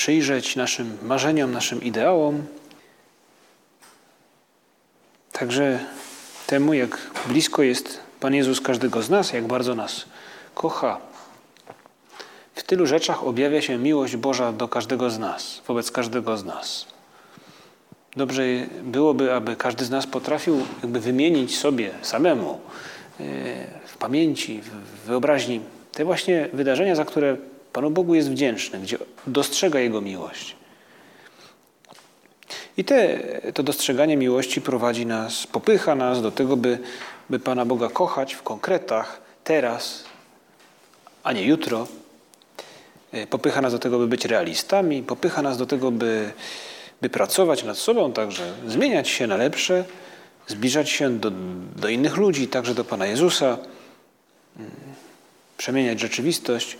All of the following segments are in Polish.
przyjrzeć naszym marzeniom, naszym ideałom, także temu, jak blisko jest Pan Jezus każdego z nas, jak bardzo nas kocha. W tylu rzeczach objawia się miłość Boża do każdego z nas, wobec każdego z nas. Dobrze byłoby, aby każdy z nas potrafił jakby wymienić sobie samemu e, w pamięci, w wyobraźni te właśnie wydarzenia, za które Panu Bogu jest wdzięczny, gdzie dostrzega Jego miłość. I te, to dostrzeganie miłości prowadzi nas, popycha nas do tego, by, by Pana Boga kochać w konkretach, teraz, a nie jutro. E, popycha nas do tego, by być realistami, popycha nas do tego, by, by pracować nad sobą, także zmieniać się na lepsze, zbliżać się do, do innych ludzi, także do Pana Jezusa, mm, przemieniać rzeczywistość.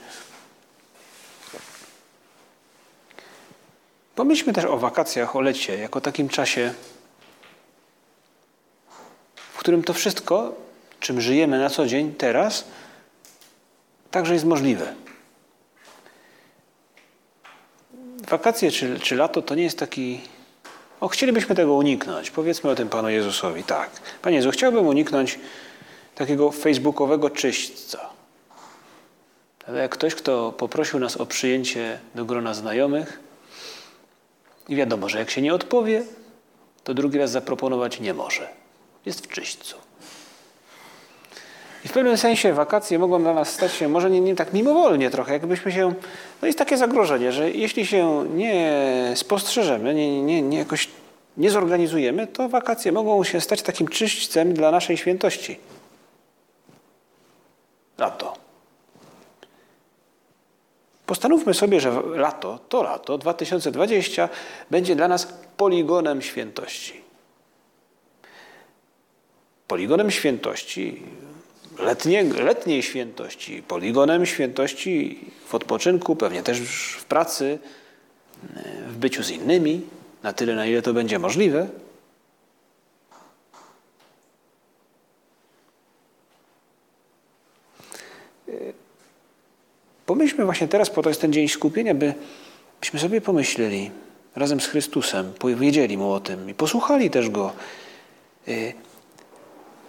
Pomyślmy też o wakacjach, o lecie, jako takim czasie, w którym to wszystko, czym żyjemy na co dzień, teraz, także jest możliwe. Wakacje czy, czy lato to nie jest taki. O, chcielibyśmy tego uniknąć. Powiedzmy o tym Panu Jezusowi. Tak. Panie Jezu, chciałbym uniknąć takiego facebookowego czyśćca. Ale jak ktoś, kto poprosił nas o przyjęcie do grona znajomych, i wiadomo, że jak się nie odpowie, to drugi raz zaproponować nie może. Jest w czyśćcu. I w pewnym sensie wakacje mogą dla nas stać się, może nie, nie tak mimowolnie trochę, jakbyśmy się. No jest takie zagrożenie, że jeśli się nie spostrzeżemy, nie, nie, nie jakoś nie zorganizujemy, to wakacje mogą się stać takim czyśćcem dla naszej świętości. Lato. Postanówmy sobie, że lato, to lato 2020 będzie dla nas poligonem świętości. Poligonem świętości, letnie, letniej świętości, poligonem świętości w odpoczynku, pewnie też w pracy, w byciu z innymi, na tyle, na ile to będzie możliwe. Pomyślmy właśnie teraz, po to jest ten dzień skupienia, by, byśmy sobie pomyśleli razem z Chrystusem, powiedzieli Mu o tym i posłuchali też Go. Y,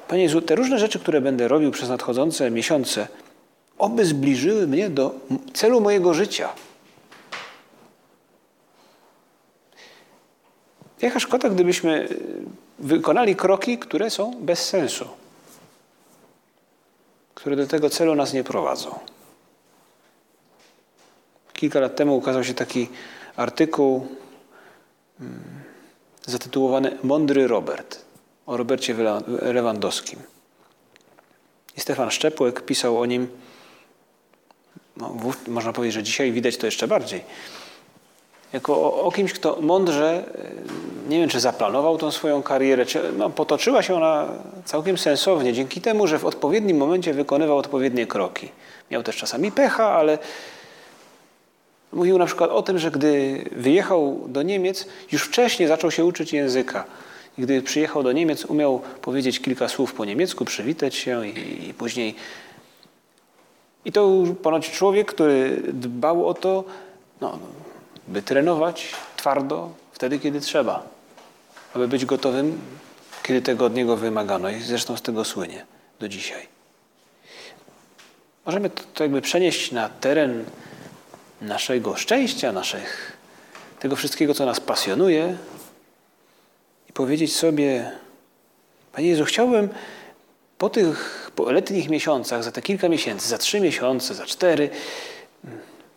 Panie Jezu, te różne rzeczy, które będę robił przez nadchodzące miesiące, oby zbliżyły mnie do celu mojego życia. Jaka szkoda, gdybyśmy y, wykonali kroki, które są bez sensu, które do tego celu nas nie prowadzą. Kilka lat temu ukazał się taki artykuł mm, zatytułowany Mądry Robert o Robercie Lewandowskim. I Stefan Szczepłek pisał o nim, no, można powiedzieć, że dzisiaj widać to jeszcze bardziej, jako o, o, kimś, kto mądrze, nie wiem czy zaplanował tą swoją karierę, czy no, potoczyła się ona całkiem sensownie, dzięki temu, że w odpowiednim momencie wykonywał odpowiednie kroki. Miał też czasami pecha, ale Mówił na przykład o tym, że gdy wyjechał do Niemiec, już wcześniej zaczął się uczyć języka. I gdy przyjechał do Niemiec, umiał powiedzieć kilka słów po niemiecku, przywitać się i, i później. I to ponoć człowiek, który dbał o to, no, by trenować twardo wtedy, kiedy trzeba, aby być gotowym, kiedy tego od niego wymagano. I zresztą z tego słynie do dzisiaj. Możemy to jakby przenieść na teren naszego szczęścia, naszych, tego wszystkiego, co nas pasjonuje i powiedzieć sobie, Panie Jezu, chciałbym po tych po letnich miesiącach, za te kilka miesięcy, za trzy miesiące, za cztery,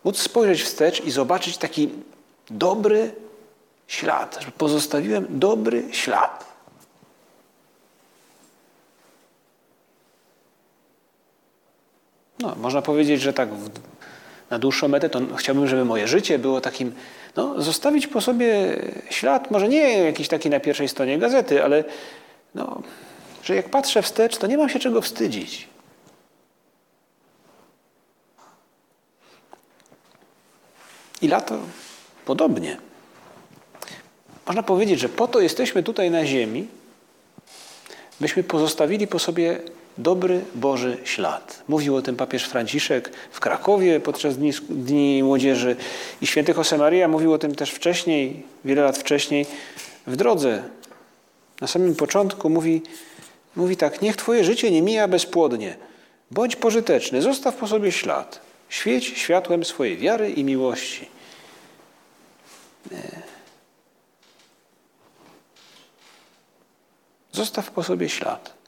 móc spojrzeć wstecz i zobaczyć taki dobry ślad, że pozostawiłem dobry ślad. No, można powiedzieć, że tak na dłuższą metę, to chciałbym, żeby moje życie było takim, no, zostawić po sobie ślad, może nie jakiś taki na pierwszej stronie gazety, ale no, że jak patrzę wstecz, to nie mam się czego wstydzić. I lato podobnie. Można powiedzieć, że po to jesteśmy tutaj na ziemi, byśmy pozostawili po sobie dobry Boży ślad. Mówił o tym papież Franciszek w Krakowie podczas Dni, Dni Młodzieży i święty Josemaria mówił o tym też wcześniej, wiele lat wcześniej, w drodze. Na samym początku mówi, mówi tak, niech Twoje życie nie mija bezpłodnie. Bądź pożyteczny, zostaw po sobie ślad. Świeć światłem swojej wiary i miłości. Zostaw po sobie ślad.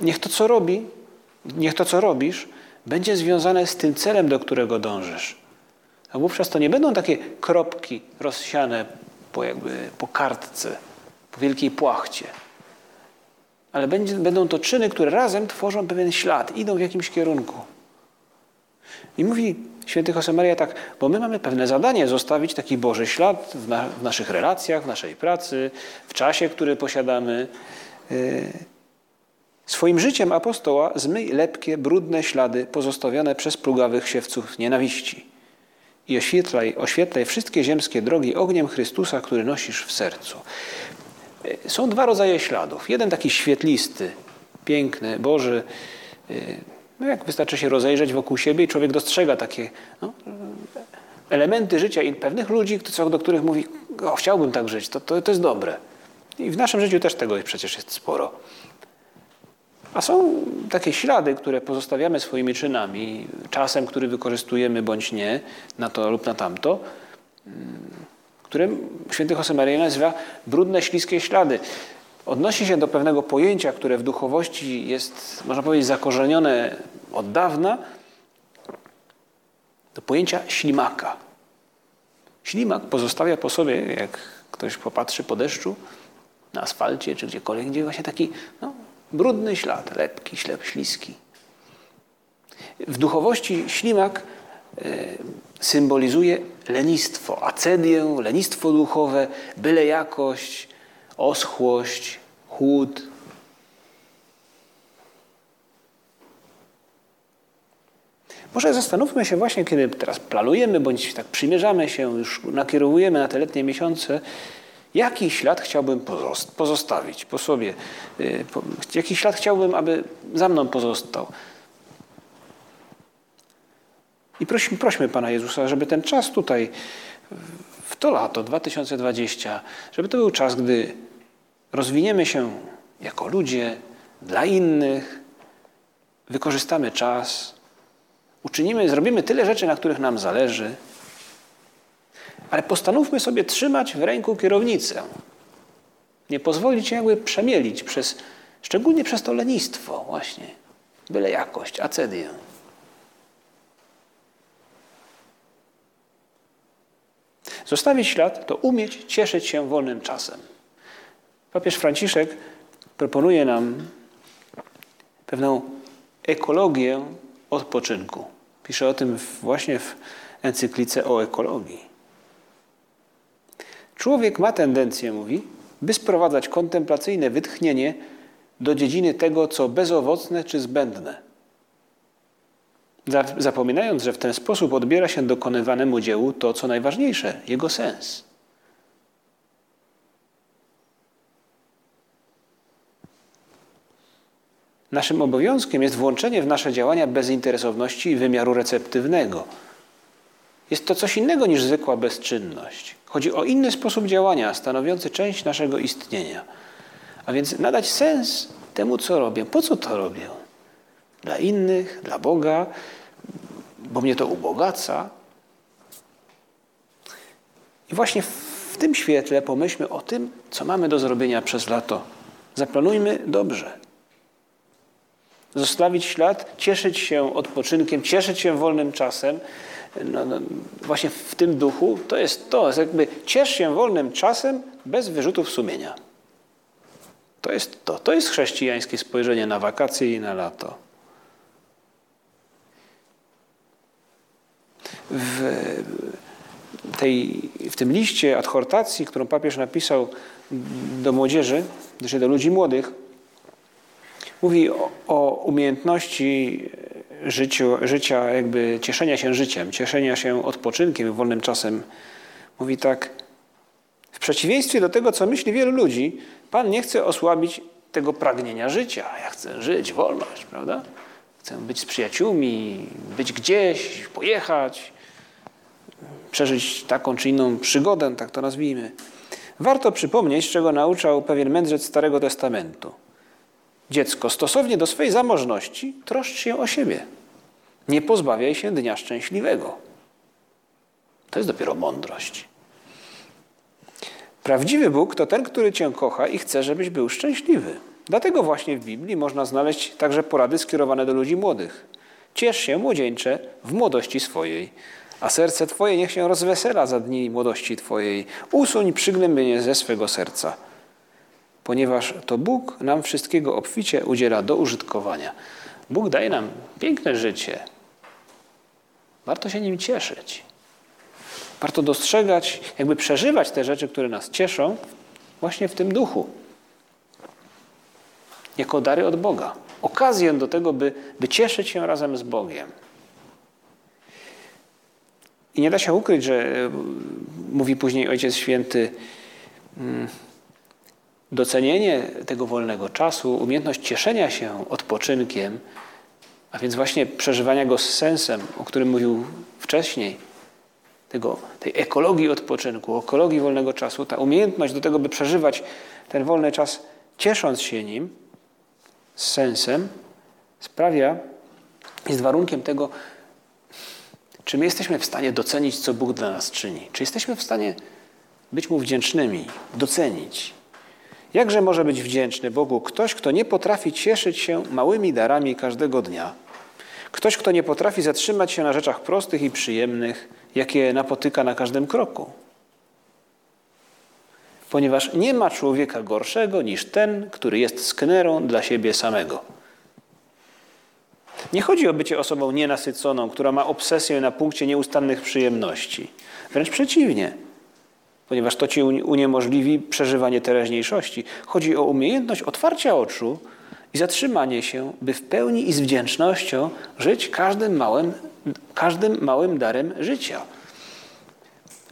Niech to, co robi, niech to, co robisz, będzie związane z tym celem, do którego dążysz. A wówczas to nie będą takie kropki rozsiane po, jakby, po kartce, po wielkiej płachcie. Ale będzie, będą to czyny, które razem tworzą pewien ślad, idą w jakimś kierunku. I mówi święty Josemaria tak, bo my mamy pewne zadanie zostawić taki Boży ślad w, na, w naszych relacjach, w naszej pracy, w czasie, który posiadamy. Yy, Swoim życiem apostoła zmyj lepkie, brudne ślady pozostawione przez plugawych siewców nienawiści i oświetlaj, oświetlaj wszystkie ziemskie drogi ogniem Chrystusa, który nosisz w sercu. Są dwa rodzaje śladów. Jeden taki świetlisty, piękny, Boży. No jak wystarczy się rozejrzeć wokół siebie i człowiek dostrzega takie no, elementy życia i pewnych ludzi, do których mówi, o, chciałbym tak żyć, to, to, to jest dobre. I w naszym życiu też tego przecież jest sporo. A są takie ślady, które pozostawiamy swoimi czynami, czasem, który wykorzystujemy bądź nie, na to lub na tamto, mm, które święty Josemaria nazywa brudne, śliskie ślady. Odnosi się do pewnego pojęcia, które w duchowości jest, można powiedzieć, zakorzenione od dawna, do pojęcia ślimaka. Ślimak pozostawia po sobie, jak ktoś popatrzy po deszczu, na asfalcie czy gdziekolwiek, gdzie właśnie taki no, brudny ślad, lepki, ślep, śliski. W duchowości ślimak e, symbolizuje lenistwo, acedię, lenistwo duchowe, byle jakość, oschłość, chłód. Może zastanówmy się właśnie, kiedy teraz planujemy, bądź tak przymierzamy się, już nakierowujemy na te letnie miesiące, Jaki ślad chciałbym pozostawić po sobie? Y, jaki ślad chciałbym, aby za mną pozostał? I prośmy, prośmy Pana Jezusa, żeby ten czas tutaj, w to lato 2020, żeby to był czas, gdy rozwiniemy się jako ludzie dla innych, wykorzystamy czas, uczynimy, zrobimy tyle rzeczy, na których nam zależy, ale postanówmy sobie trzymać w ręku kierownicę. Nie pozwolić się jakby przemielić przez, szczególnie przez to lenistwo właśnie. Byle jakość, acedię. Zostawić ślad to umieć cieszyć się wolnym czasem. Papież Franciszek proponuje nam pewną ekologię odpoczynku. Pisze o tym właśnie w encyklice o ekologii. Człowiek ma tendencję, mówi, by sprowadzać kontemplacyjne wytchnienie do dziedziny tego, co bezowocne czy zbędne. Zapominając, że w ten sposób odbiera się dokonywanemu dziełu to, co najważniejsze, jego sens. Naszym obowiązkiem jest włączenie w nasze działania bezinteresowności i wymiaru receptywnego. Jest to coś innego niż zwykła bezczynność. Chodzi o inny sposób działania, stanowiący część naszego istnienia. A więc nadać sens temu, co robię. Po co to robię? Dla innych, dla Boga, bo mnie to ubogaca. I właśnie w tym świetle pomyślmy o tym, co mamy do zrobienia przez lato. Zaplanujmy dobrze. Zostawić ślad, cieszyć się odpoczynkiem, cieszyć się wolnym czasem, no, no, właśnie w tym duchu, to jest to, jest jakby ciesz się wolnym czasem bez wyrzutów sumienia. To jest to. To jest chrześcijańskie spojrzenie na wakacje i na lato. W, tej, w tym liście adhortacji, którą papież napisał do młodzieży, znaczy do ludzi młodych, mówi o, o umiejętności życiu, życia, jakby cieszenia się życiem, cieszenia się odpoczynkiem, wolnym czasem. Mówi tak, w przeciwieństwie do tego, co myśli wielu ludzi, Pan nie chce osłabić tego pragnienia życia. Ja chcę żyć, wolność, prawda? Chcę być z przyjaciółmi, być gdzieś, pojechać, przeżyć taką czy inną przygodę, tak to nazwijmy. Warto przypomnieć, czego nauczał pewien mędrzec Starego Testamentu. Dziecko, stosownie do swej zamożności, troszcz się o siebie. Nie pozbawiaj się dnia szczęśliwego. To jest dopiero mądrość. Prawdziwy Bóg to ten, który Cię kocha i chce, żebyś był szczęśliwy. Dlatego właśnie w Biblii można znaleźć także porady skierowane do ludzi młodych. Ciesz się, młodzieńcze, w młodości swojej, a serce Twoje niech się rozwesela za dni młodości Twojej. Usuń przygnębienie ze swego serca, ponieważ to Bóg nam wszystkiego obficie udziela do użytkowania. Bóg daje nam piękne życie. Warto się nim cieszyć. Warto dostrzegać, jakby przeżywać te rzeczy, które nas cieszą, właśnie w tym duchu. Jako dary od Boga. Okazję do tego, by, by cieszyć się razem z Bogiem. I nie da się ukryć, że e, mówi później Ojciec Święty, mm, docenienie tego wolnego czasu, umiejętność cieszenia się odpoczynkiem, a więc właśnie przeżywania go z sensem, o którym mówił wcześniej, tego, tej ekologii odpoczynku, ekologii wolnego czasu, ta umiejętność do tego, by przeżywać ten wolny czas, ciesząc się nim, z sensem, sprawia, jest warunkiem tego, czy my jesteśmy w stanie docenić, co Bóg dla nas czyni? Czy jesteśmy w stanie być Mu wdzięcznymi, docenić? Jakże może być wdzięczny Bogu ktoś, kto nie potrafi cieszyć się małymi darami każdego dnia? Ktoś, kto nie potrafi zatrzymać się na rzeczach prostych i przyjemnych, jakie napotyka na każdym kroku. Ponieważ nie ma człowieka gorszego niż ten, który jest sknerą dla siebie samego. Nie chodzi o bycie osobą nienasyconą, która ma obsesję na punkcie nieustannych przyjemności. Wręcz przeciwnie, ponieważ to ci uniemożliwi przeżywanie teraźniejszości. Chodzi o umiejętność otwarcia oczu i zatrzymanie się, by w pełni i z wdzięcznością żyć każdym małym, każdym małym darem życia.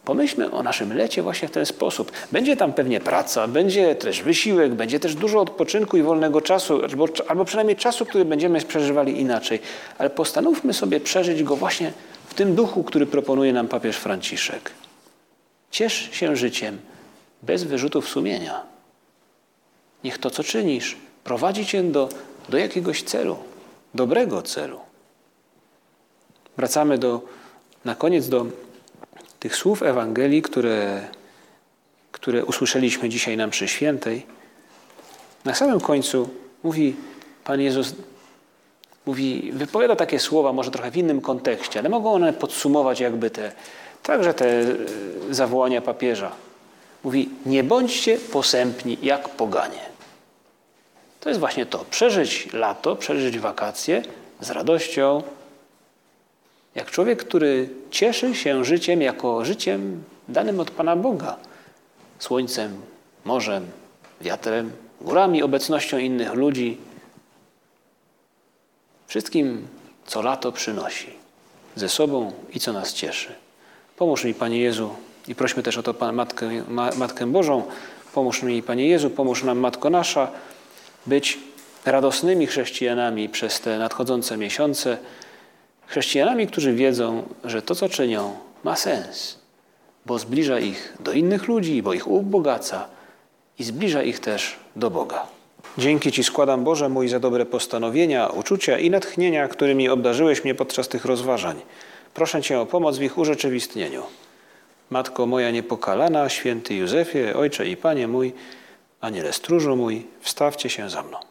Pomyślmy o naszym lecie właśnie w ten sposób. Będzie tam pewnie praca, będzie też wysiłek, będzie też dużo odpoczynku i wolnego czasu, albo, albo przynajmniej czasu, który będziemy przeżywali inaczej. Ale postanówmy sobie przeżyć go właśnie w tym duchu, który proponuje nam papież Franciszek. Ciesz się życiem bez wyrzutów sumienia. Niech to, co czynisz, prowadzi cię do, do jakiegoś celu, dobrego celu. Wracamy do, na koniec do tych słów Ewangelii, które, które usłyszeliśmy dzisiaj na mszy świętej. Na samym końcu mówi Pan Jezus, mówi, wypowiada takie słowa, może trochę w innym kontekście, ale mogą one podsumować jakby te, także te e, zawołania papieża. Mówi, nie bądźcie posępni jak poganie. To jest właśnie to. Przeżyć lato, przeżyć wakacje z radością. Jak człowiek, który cieszy się życiem jako życiem danym od Pana Boga. Słońcem, morzem, wiatrem, górami, obecnością innych ludzi. Wszystkim, co lato przynosi ze sobą i co nas cieszy. Pomóż mi, Panie Jezu, i prośmy też o to Matkę, Matkę Bożą. Pomóż mi, Panie Jezu, pomóż nam, Matko Nasza być radosnymi chrześcijanami przez te nadchodzące miesiące, chrześcijanami, którzy wiedzą, że to, co czynią, ma sens, bo zbliża ich do innych ludzi, bo ich ubogaca i zbliża ich też do Boga. Dzięki Ci składam, Boże mój, za dobre postanowienia, uczucia i natchnienia, którymi obdarzyłeś mnie podczas tych rozważań. Proszę Cię o pomoc w ich urzeczywistnieniu. Matko moja niepokalana, święty Józefie, Ojcze i Panie mój, Aniele stróżu mój, wstawcie się za mną.